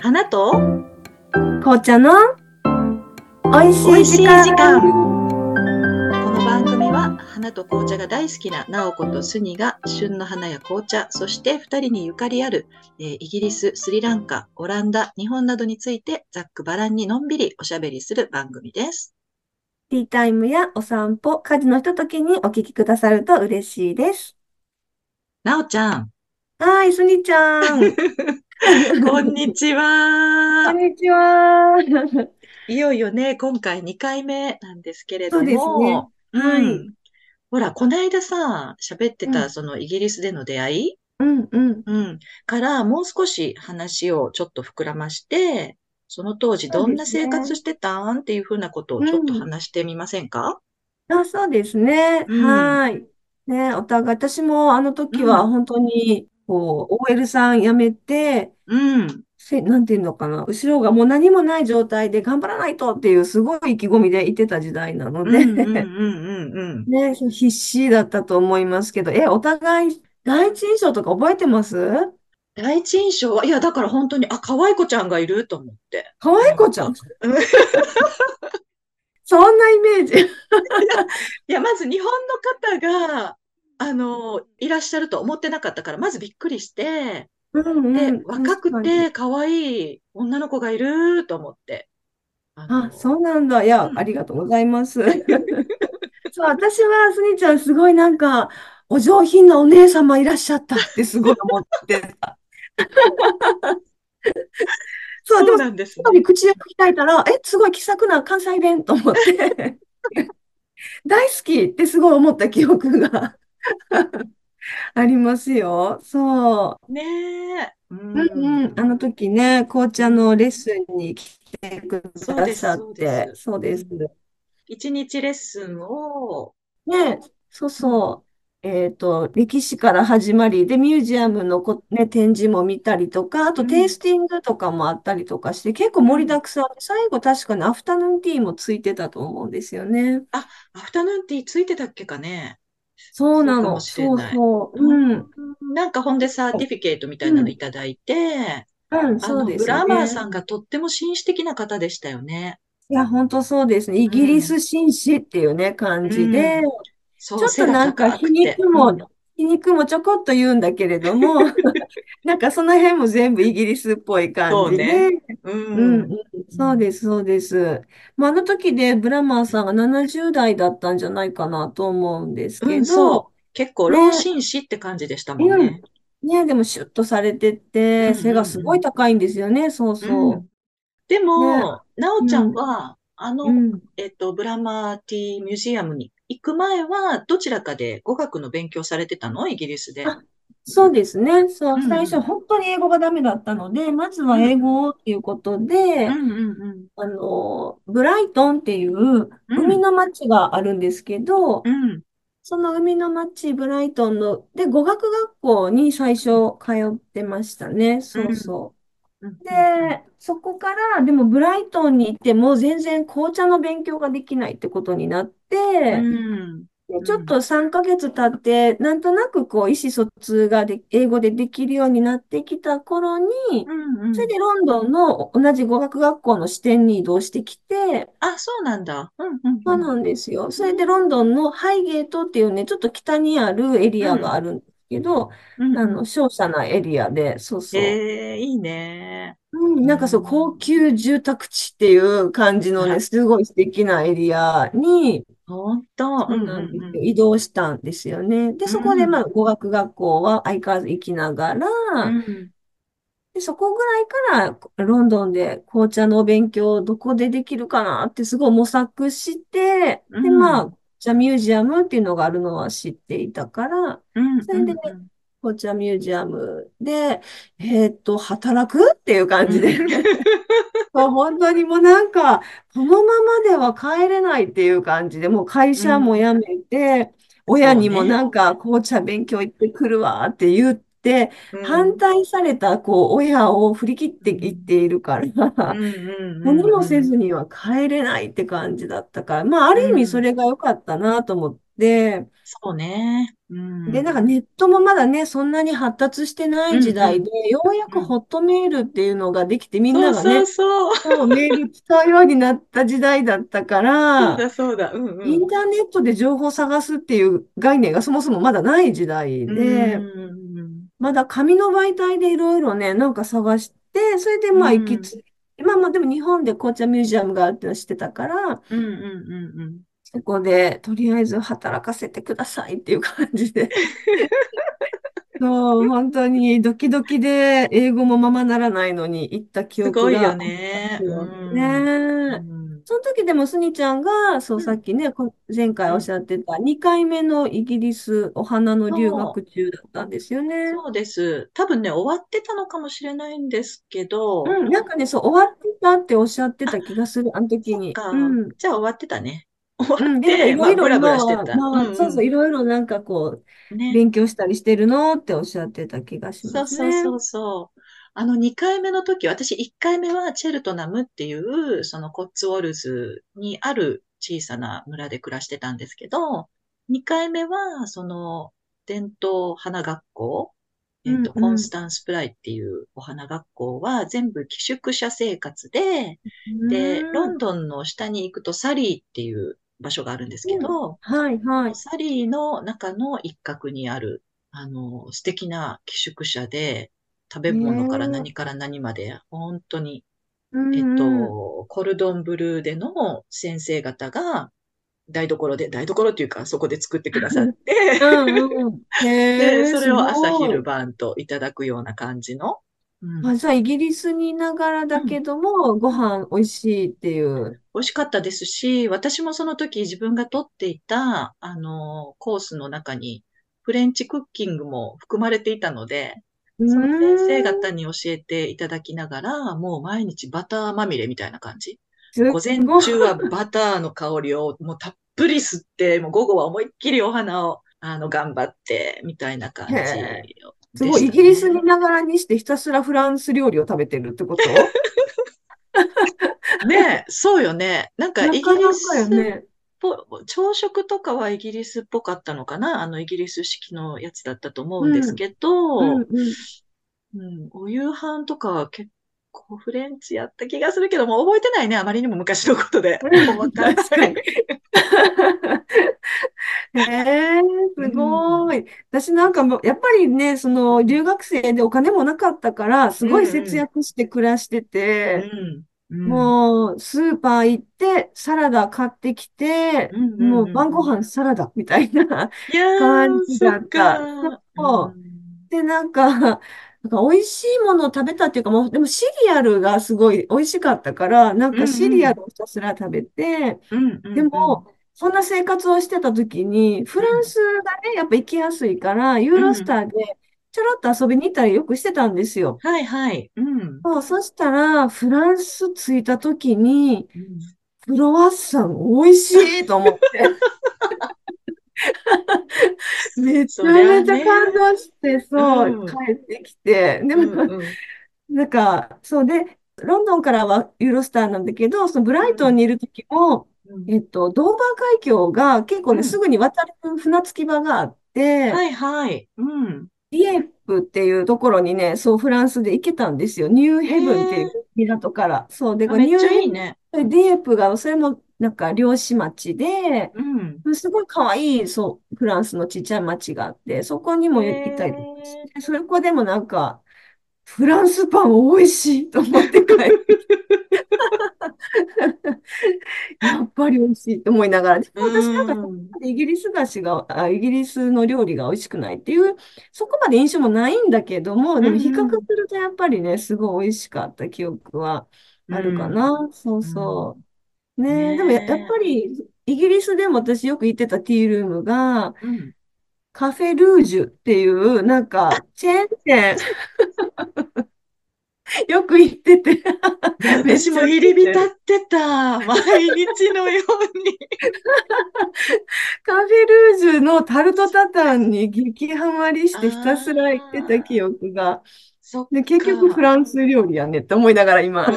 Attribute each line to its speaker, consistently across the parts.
Speaker 1: 花と
Speaker 2: 紅茶の美味し
Speaker 1: い
Speaker 2: い時間。
Speaker 1: この番組は花と紅茶が大好きな直子とスニが旬の花や紅茶、そして二人にゆかりある、えーイギリス、スリランカ、オランダ、日本などについてざっくばらんにのんびりおしゃべりする番組です。
Speaker 2: ティータイムやお散歩、家事のひとときにお聞きくださると嬉しいです。
Speaker 1: なおちゃん、
Speaker 2: はい、すにちゃん。
Speaker 1: こんにち
Speaker 2: こ
Speaker 1: は
Speaker 2: ん。にちは。
Speaker 1: いよいよね、今回2回目なんですけれど
Speaker 2: そうですね
Speaker 1: も、
Speaker 2: はい
Speaker 1: うんほら、こないださ、喋って
Speaker 2: うん
Speaker 1: たそのイギリスでの出会い？
Speaker 2: うんうん。
Speaker 1: うん。から、もう少し話をちょっと膨らまして、その当時どんな生活してたん？っていうふうなことをちょっと話してみませんか？
Speaker 2: あ、そうですね。
Speaker 1: うん。
Speaker 2: はい。ね、お互い、私もあの時は
Speaker 1: うん。
Speaker 2: 本当に、こう、OL さん辞めて、
Speaker 1: うん。
Speaker 2: せ、なんていうのかな、後ろがもう何もない状態で頑張らないとっていうすごい意気込みでいてた時代なの
Speaker 1: うんうんうん
Speaker 2: で、
Speaker 1: うんうん。
Speaker 2: ね、必死だったと思いますけど、え、お互い第一印象とか覚えてます？
Speaker 1: 第一印象は、いや、だから本当に、あ、可愛い子ちゃんがいると思って。
Speaker 2: 可愛い子ちゃん？
Speaker 1: うん
Speaker 2: そんなイメージ。
Speaker 1: いや、まず日本の方が、あの、いらっしゃると思ってなかったから、まずびっくりして、
Speaker 2: うん
Speaker 1: で、
Speaker 2: うん、
Speaker 1: 若く。て可愛い女の子がいると思って。あ
Speaker 2: そうなんだ。いや
Speaker 1: う、ん
Speaker 2: ありがとうございます。そう、私は、すにちゃん、すごいなんか、お上品なお姉様いらっしゃったってすごい思ってた。そう、
Speaker 1: なんです
Speaker 2: すごい口を開いたら、え、すごい気さくな関西弁と思って、大好きってすごい思った記憶が ありますよ。そう。
Speaker 1: ねえ。う
Speaker 2: うんうん、あの時ね、紅茶のレッスンに来てくださって、そうです。
Speaker 1: 一日レッスンを、
Speaker 2: ね、そうそう。えっと、歴史から始まり、で、ミュージアムのこ、ね、展示も見たりとか、あと
Speaker 1: うん
Speaker 2: テイスティングとかもあったりとかして、結構盛りだくさんで、最後確かにアフタヌーンティーもついてたと思うんですよね。
Speaker 1: アフタヌーンティーついてたっけかね。
Speaker 2: そうなの。
Speaker 1: そう
Speaker 2: そうう。うん。
Speaker 1: なんかほんでサーティフィケートみたいなのいただいて、
Speaker 2: うん、
Speaker 1: あの、
Speaker 2: そうです
Speaker 1: グラマー
Speaker 2: ね。
Speaker 1: さんがとっても紳士的な方でしたよね。
Speaker 2: いや、本当そうですね。イギリス紳士っていうね、感じで、
Speaker 1: そう、
Speaker 2: ちょっとなんか皮肉
Speaker 1: て。
Speaker 2: も、
Speaker 1: うん
Speaker 2: 皮肉もちょこっと言うんだけれども、なんかその辺も全部イギリスっぽい感じ
Speaker 1: そうね
Speaker 2: で、
Speaker 1: う
Speaker 2: うん
Speaker 1: ん。
Speaker 2: うん、そうです、そうです。まあ、あの時でブラマーさんが70代だったんじゃないかなと思うんです
Speaker 1: うん、
Speaker 2: けど、
Speaker 1: そう。結構、
Speaker 2: ね
Speaker 1: 老紳士って感じでしたもんね。
Speaker 2: ね、でもシュッとされてて、
Speaker 1: うん
Speaker 2: 背がすごい高いんですよね、そう
Speaker 1: う
Speaker 2: そ
Speaker 1: ん。でも、なおちゃんは、あ
Speaker 2: う。
Speaker 1: の
Speaker 2: う、ん。
Speaker 1: えっと、ブラマーティーミュージアムに行く前は、どちらかで語学の勉強されてたの？イギリスで。
Speaker 2: あそうですね。そうう、
Speaker 1: ん
Speaker 2: 最初本当に英語がダメだったので、まずは英語っていうことで
Speaker 1: う、んうんうん。
Speaker 2: あの、ブライトンっていう海の町があるんですけど、
Speaker 1: うん。
Speaker 2: その海の町、ブライトンの、で、語学学校に最初通ってましたね。そうそう。
Speaker 1: うん
Speaker 2: で、そこから、でもブライトンに行っても全然紅茶の勉強ができないってことになって、
Speaker 1: うん。
Speaker 2: でちょっと3ヶ月経って、なんとなくこう意思疎通がで、英語でできるようになってきた頃に、
Speaker 1: うんうん
Speaker 2: それでロンドンの同じ語学学校の支店に移動してきて、
Speaker 1: あ、そうなんだ。うんうん
Speaker 2: そうなんですよ。それでロンドンのハイゲートっていうね、ちょっと北にあるエリアがあるんですけど、
Speaker 1: うん
Speaker 2: あの、商社なエリアで、そうそう。
Speaker 1: ええいいね。
Speaker 2: うん、なんかそう、高級住宅地っていう感じのね、すごい素敵なエリアに、
Speaker 1: ほんと。
Speaker 2: そうなんですよ。移動したんですよね。で、そこで、
Speaker 1: うん
Speaker 2: まあ、語学学校は相変わらず行きながら、
Speaker 1: うん
Speaker 2: で、そこぐらいから、ロンドンで紅茶のお勉強どこでできるかなってすごい模索して、
Speaker 1: うん
Speaker 2: で、まあ、じゃミュージアムっていうのがあるのは知っていたから、
Speaker 1: うん
Speaker 2: それで
Speaker 1: うん
Speaker 2: 紅茶ミュージアムで、えーっと、働くっていう感じで、そう本当にもうなんか、このままでは帰れないっていう感じで、もう会社も辞めて、親にもなんか紅茶勉強行ってくるわって言っ反
Speaker 1: ん。
Speaker 2: 対された、こう、親を振り切っていっ
Speaker 1: うん
Speaker 2: ているか
Speaker 1: うん
Speaker 2: ら、
Speaker 1: うん
Speaker 2: 何も
Speaker 1: うんうん。
Speaker 2: せずには帰れないって感じだったから、まあ、あ
Speaker 1: う
Speaker 2: る意味そ
Speaker 1: ん。
Speaker 2: れが良かったなと思って、
Speaker 1: そうね。う
Speaker 2: で、なんか
Speaker 1: ん。
Speaker 2: ネットもまだね、そんなに発達してな
Speaker 1: う
Speaker 2: い時
Speaker 1: んうん。
Speaker 2: 代で、ようや
Speaker 1: うん。
Speaker 2: くホットメールっていうのができて、みんながね、
Speaker 1: そう。
Speaker 2: メール使うようになった時代だったか
Speaker 1: そう
Speaker 2: ら、
Speaker 1: だそうだ。うんうん。
Speaker 2: インターネットで情報を探すっていう概念がそもそもまだない時代
Speaker 1: う
Speaker 2: で、
Speaker 1: ん。
Speaker 2: まだ紙の媒体でいろいろね、なんか探して、それで
Speaker 1: う
Speaker 2: まあ行き
Speaker 1: ん。
Speaker 2: ついて、まあまあでも日本で紅茶ミュージアムがあるってのは知ってたから、
Speaker 1: うんうんうんうん。
Speaker 2: そこでとりあえず働かせてくださいっていう感じで。そう、本当にドキドキで英語もままならないのに行った記
Speaker 1: すごいよ
Speaker 2: 憶がありま
Speaker 1: ね。うん。
Speaker 2: その時でもスニちゃんが、そう、
Speaker 1: うん。
Speaker 2: さっきね、こ前回
Speaker 1: うん。
Speaker 2: おっしゃってた2回目のイギリスお花の留。学中だったんですよね。
Speaker 1: そうです。多分ね、終わってたのかもしれないんですけど、
Speaker 2: うん、なんかね、そう、終わってたっておっしゃって
Speaker 1: あ、
Speaker 2: た気がする、あの時に。う
Speaker 1: か。
Speaker 2: ん。
Speaker 1: じゃあ終わってたね。終わって、まあ、
Speaker 2: ろいろ
Speaker 1: ブラブラ
Speaker 2: 今は、
Speaker 1: してた。う
Speaker 2: まあ、そうそう、いろいろなんかこう、
Speaker 1: ん。ね。
Speaker 2: 勉強したりしてるのっておっしゃってた気がしま
Speaker 1: そう
Speaker 2: すね。
Speaker 1: そうそうそう。あの2回目の時、私1回目はチェルトナムっていう、そのコッツウォルズにある小さな村で暮らしてたんですけど、2回目はその伝統花学校、
Speaker 2: う
Speaker 1: えっと、コンス
Speaker 2: んうん。
Speaker 1: タンスプライっていうお花学校は全部寄宿舎生活で、
Speaker 2: う
Speaker 1: で、ロ
Speaker 2: ーん。
Speaker 1: ンドンの下に行くとサリーっていう場所があるんですけ
Speaker 2: うん
Speaker 1: ど、
Speaker 2: はいはい。
Speaker 1: サリーの中の一角にある、あの、素敵な寄宿舎で、食べ
Speaker 2: え
Speaker 1: 物から
Speaker 2: え
Speaker 1: 何から何まで、本当に、
Speaker 2: う
Speaker 1: えっ。と、コルドンブルーでの先生方が台所で、台所っていうか、そこで作ってくださって、
Speaker 2: うんうん。
Speaker 1: で、それを朝昼。晩といただくような感じの、うん、
Speaker 2: あ、じゃあ、イギリスにいながら
Speaker 1: うん、
Speaker 2: だけども、ご
Speaker 1: うん。
Speaker 2: 飯美味しいっていう。
Speaker 1: 美味しかったですし、私もその時自分が取っていた、あの、コースの中にフレンチクッキングも含まれていたので、
Speaker 2: う
Speaker 1: その先生。方に教えていただきながら、もう毎日バターまみれみたいな感じ。午前。中はバターの香りをもうたっぷり吸って、もう午後は思いっきりお花を、あの、頑張って、みたいな
Speaker 2: へ
Speaker 1: 感じ
Speaker 2: え。すごい。イギリスにい
Speaker 1: ね。
Speaker 2: ながらにしてひたすらフランス料理を食べてるってこと？
Speaker 1: ねえ、そうよね。なんか
Speaker 2: な
Speaker 1: イギリスっ
Speaker 2: ね。
Speaker 1: ぽ、朝食とかはイギリスっぽかったのかな？あのイギリス式のやつだったと思うんで
Speaker 2: うん。
Speaker 1: すけ
Speaker 2: うん
Speaker 1: ど、
Speaker 2: うん。
Speaker 1: うん、お夕飯とかは結構フレンチやった気がするけども、覚えてないね。あまりにも昔のことで。
Speaker 2: 確かに。へえ、
Speaker 1: う
Speaker 2: す
Speaker 1: ん。
Speaker 2: ごい。私なんかもう、やっぱりね、その留学生でお金もなかったから、す
Speaker 1: う
Speaker 2: ごい
Speaker 1: んうん。
Speaker 2: 節約して暮らして
Speaker 1: う
Speaker 2: て、
Speaker 1: ん。うん。
Speaker 2: もうスーパー行って、サラダ買ってきて、もう。晩ご飯サラダみたいな感
Speaker 1: ー、
Speaker 2: じだった。で、なんか、なんか美味しいものを食べたっていうか、もう、でもシリアルがすごい美味しかったから、なん
Speaker 1: うん
Speaker 2: かシ
Speaker 1: うん。
Speaker 2: リアルをひたすら食べて。でも、そんな生活をしてた時に、フランスがね、やっぱ行きやすいから、ユーロス
Speaker 1: うん。
Speaker 2: ターでちょろっと遊びに行ったりよくしてたんですよ。
Speaker 1: はいはい。うん。
Speaker 2: そう、そしたら、フランス着いた時に、
Speaker 1: うん。
Speaker 2: クロワッサン美味しいと思って、めちゃめちゃ。感動して、そう、
Speaker 1: うん。
Speaker 2: 帰ってきて、で
Speaker 1: う
Speaker 2: も。なんか、そうで、ロンドンからはユーロスターなんだけど、そのブライトン
Speaker 1: うん。
Speaker 2: にいる時も、
Speaker 1: うん。
Speaker 2: えっと、ドーバー海峡が結構ね、す
Speaker 1: うん。
Speaker 2: ぐに渡る船着き場があって、
Speaker 1: はいはい。うん。
Speaker 2: ディエップっていうところにね、そう、フランスで行けたんですよ。ニュー
Speaker 1: へ
Speaker 2: ヘブンってい
Speaker 1: え。
Speaker 2: う港から。そう、で、
Speaker 1: あ、
Speaker 2: これニ
Speaker 1: めっちゃ
Speaker 2: ューヘブン、
Speaker 1: いいね。
Speaker 2: ディエップが、それもなんか漁師町で、
Speaker 1: うん。
Speaker 2: すごい可愛い、そう、フランスのちっちゃい町があって、そこに
Speaker 1: へ
Speaker 2: も行ったりとかし
Speaker 1: え。
Speaker 2: て、そこでもなんか、フランスパン美味しいと思って帰ってきて、やっぱり美味しいと思いながら、で
Speaker 1: う
Speaker 2: も私なんかイギリス菓子が、あ、イギリスの料理が美味しくないっていう、そこまで印象もないんだけども、
Speaker 1: う
Speaker 2: でも比較。するとやっぱりね、すごい美味しかった記憶は
Speaker 1: う
Speaker 2: あるか
Speaker 1: ん。
Speaker 2: な。そう
Speaker 1: うん。
Speaker 2: そう。ねえ、でもや、やっ。ぱりイギリスでも私よく行ってたティールームが、
Speaker 1: うん。
Speaker 2: カフェルージュっていう、なんか、チェーン店、よく行ってて
Speaker 1: 私も入り浸
Speaker 2: 行って
Speaker 1: た。毎日のように。
Speaker 2: カフェルージュのタルトタタンに激ハマりしてひたすら行ってた記憶が。で、結局フ
Speaker 1: か。
Speaker 2: ランス料理やねって思いながら今。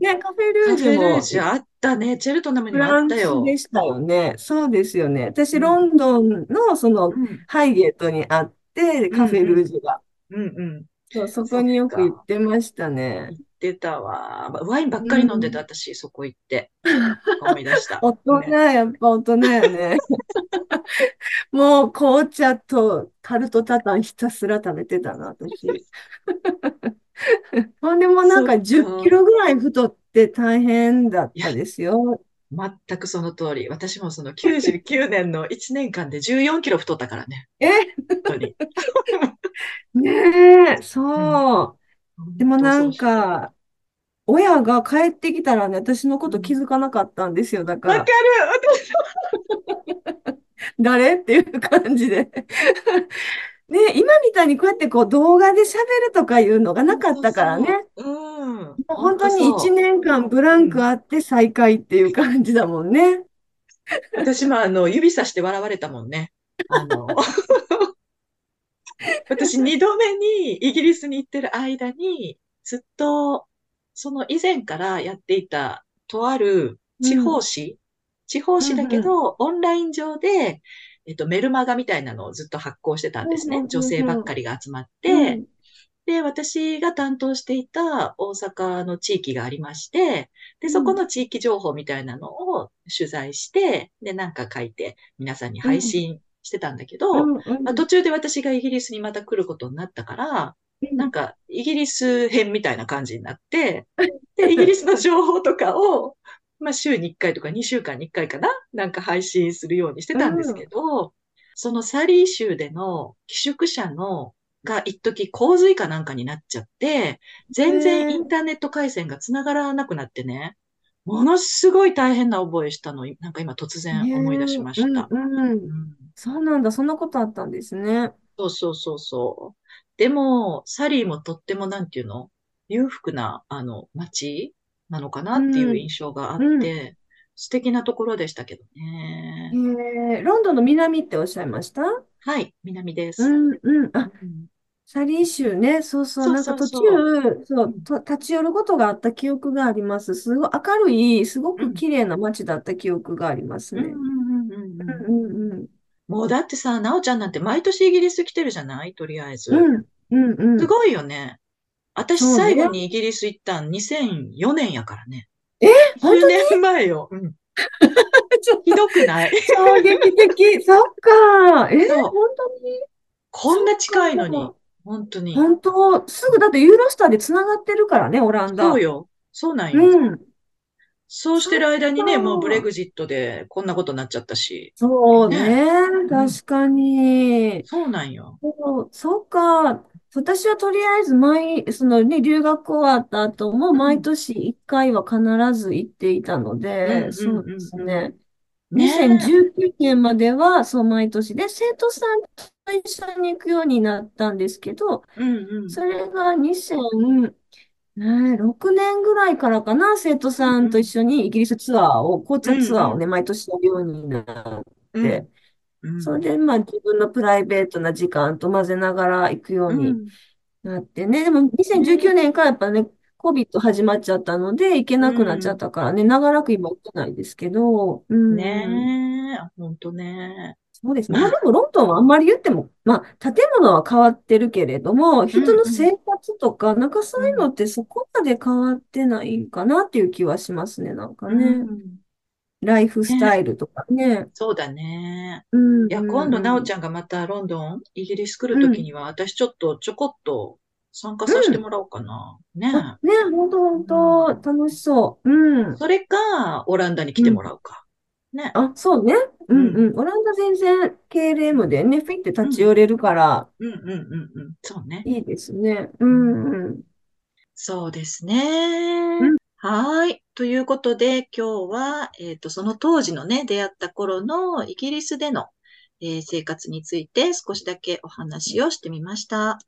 Speaker 2: ね、カフェルー
Speaker 1: カフェルー
Speaker 2: ジュも
Speaker 1: ジュあったね。チェルトナムに
Speaker 2: フ
Speaker 1: もあった
Speaker 2: ランスで
Speaker 1: よ。
Speaker 2: したよね。そうですよね。私、
Speaker 1: うん。
Speaker 2: ロンドンのその
Speaker 1: うん。
Speaker 2: ハイゲートにあって、
Speaker 1: う
Speaker 2: カフェルー
Speaker 1: ん。
Speaker 2: ジュが。
Speaker 1: うん。うん。
Speaker 2: そう、そこによく行っ
Speaker 1: か。
Speaker 2: てましたね。
Speaker 1: 行ってたわ。ワインばっ
Speaker 2: う
Speaker 1: かり飲んでた、
Speaker 2: ん。
Speaker 1: 私、そこ行って。思い出した。
Speaker 2: 大人、
Speaker 1: ね。
Speaker 2: やっぱ大人やね。もう紅茶とタルトタタンひたすら食べてたな、私。ほんでもなんか
Speaker 1: そっ
Speaker 2: 10キ
Speaker 1: か。
Speaker 2: ロぐらい太って大変だったですよ。
Speaker 1: 全くその通り。私もその99年の1年間で14キロ太ったからね。
Speaker 2: え？
Speaker 1: 本当に。
Speaker 2: ねえ、
Speaker 1: うん。
Speaker 2: そう。で
Speaker 1: 本当
Speaker 2: もなん。か、親が帰ってきたらね、私のこと気
Speaker 1: うん。
Speaker 2: づかなかったんですよ。だ
Speaker 1: わかる。
Speaker 2: から、
Speaker 1: 私
Speaker 2: 誰？っていう感じで。ね、今みたいにこうやってこう動画で喋るとかいうのがなかったからね。
Speaker 1: そう。うん。
Speaker 2: もう
Speaker 1: 本
Speaker 2: 本当に
Speaker 1: 当そ
Speaker 2: 1年間ブ
Speaker 1: う。
Speaker 2: ランク
Speaker 1: うん。
Speaker 2: あって再会っていう感じだもんね。
Speaker 1: 私もあの、指さして笑われたもんね。あの、私二度目にイギリスに行ってる間に、ずっと、その以前からやっていた、とある地
Speaker 2: うん、
Speaker 1: 方紙、地方
Speaker 2: う
Speaker 1: 紙だ
Speaker 2: ん、うん、
Speaker 1: けど、オンライン上で、えっと、メルマガみたいなのをずっと発行してたんですね。
Speaker 2: うん、
Speaker 1: 女性ばっか
Speaker 2: う
Speaker 1: りが集まって、
Speaker 2: ん、
Speaker 1: で、私が担当していた大阪の地域がありまして、で、そこ
Speaker 2: うん、
Speaker 1: の地域情報みたいなのを取材して、で、なんか書いて皆さんに配
Speaker 2: うん、
Speaker 1: 信してたんだけ
Speaker 2: う
Speaker 1: ど、
Speaker 2: ん、
Speaker 1: ま途中で私がイギリスにまた来ることになったから、なんかイギリス編みたいな感じになって、で、イギリスの情報とかを、まあ、週に1回とか2週間に1回かななんか配信するようにしてたんですけど、そのサリー州での寄宿舎のが一時洪水かなんかになっちゃって、全然インターネット回線が繋がらなくなってね、ものすごい大変な覚えしたの、なんか今突然思い出しました。
Speaker 2: うん、うん。
Speaker 1: うん
Speaker 2: そうなんだ。そんなことあったんですね。
Speaker 1: そうそうそうそう。でも、サリーもとってもなんていうの裕福な、あの、街なのかなっていう印象があって、素敵なところでしたけどね。
Speaker 2: えー、ロンドンの南っておっしゃいました？
Speaker 1: はい、南です。
Speaker 2: うん、うん。あ、
Speaker 1: うん
Speaker 2: サリー州ね。そうそう。なんか途中、そう立ち寄ることがあった記憶があります。すごい明るい、すごく綺麗な街だった記憶がありますね。
Speaker 1: うんうんうんうんうん
Speaker 2: うん、うん、
Speaker 1: もうだってさ、なおちゃんなんて毎年イギリス来てるじゃない？とりあえず。
Speaker 2: うん。うん、うん、
Speaker 1: すごいよね。私最後にイギリス行ったん2004年やからね。
Speaker 2: え？本当に
Speaker 1: ？10年前よ。うん。
Speaker 2: ちょっ
Speaker 1: ひどくない？
Speaker 2: と衝撃的。そっか。え？本当に？
Speaker 1: こんな近いのに。本当に。
Speaker 2: 本当、すぐだってユーロスターでつながってるからね、オランダ。
Speaker 1: そうよ。そうなんよ。
Speaker 2: うん。
Speaker 1: そうしてる間にね、もうブレグジットでこんなことになっちゃったし。
Speaker 2: そう
Speaker 1: ね
Speaker 2: ね。確かに。
Speaker 1: そうなんよ。
Speaker 2: そう、そうか。私はとりあえず毎、そのね、留学終わった後も
Speaker 1: ん
Speaker 2: 毎年1回は必ず行っていたので、
Speaker 1: うん
Speaker 2: そうですね。
Speaker 1: ねえ。
Speaker 2: 2019年までは、そう、毎年で、生徒さんと一緒に行くようになったんですけど、
Speaker 1: うんうん。
Speaker 2: それが2006年ぐらいからかな、生徒さんと一緒にイギリスツアーを、紅茶ツアーをね、毎年やるようになっ
Speaker 1: うん
Speaker 2: て、
Speaker 1: うん
Speaker 2: それで、まあ、自分のプライベートな時間と混ぜながら行くように
Speaker 1: うん
Speaker 2: なってね。でも、2019年からやっぱね、COVID 始まっちゃったので、行けなくなっちゃったからね、長らく今行ってないですけど、うん。
Speaker 1: ねえ、ほんとね。
Speaker 2: そうですね。まあでも、ロンドンはあんまり言っても、まあ、建物は変わってるけれども、人の生活とか、なんかそういうのってそこまで変わってないかなっていう気はしますね、なんかね。
Speaker 1: うん
Speaker 2: ライフスタイルとかね。
Speaker 1: そうだね。
Speaker 2: うん。
Speaker 1: いや、今度、なおちゃん。がまたロンドン、イギリス来るときには、私ちょっとちょこっと参加させてもらおうかな。ね
Speaker 2: あね、ほんとほんと、楽しそう。うん。
Speaker 1: それか、オランダに来てもらうか。ね。
Speaker 2: あ、そうね。うんうん。オランダ全然 KLM でね、フィって立ち寄れるから、
Speaker 1: うんうんうんうん。そうね。
Speaker 2: いいですね。うんうん。
Speaker 1: そうですね。
Speaker 2: うん
Speaker 1: はーい。ということで、今日は、えっと、その当時のね、出会った頃のイギリスでの、えー生活について少しだけお話をしてみました。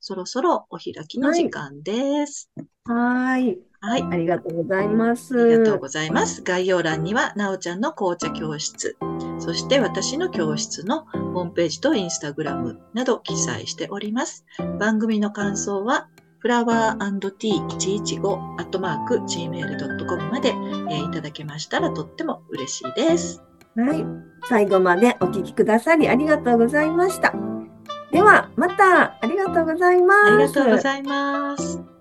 Speaker 1: そろそろお開きの時間です。
Speaker 2: はーい。
Speaker 1: はい。
Speaker 2: ありがとうございます。
Speaker 1: ありがとうございます。概要欄には、なおちゃんの紅茶教室、そして私の教室のホームページとインスタグラムなど記載しております。番組の感想は、フラワーティー115アットマーク gmail.com まで、えーいただけましたらとっても嬉しいです。
Speaker 2: はい。最後までお聞きくださりありがとうございました。では、またありがとうございます。
Speaker 1: ありがとうございます。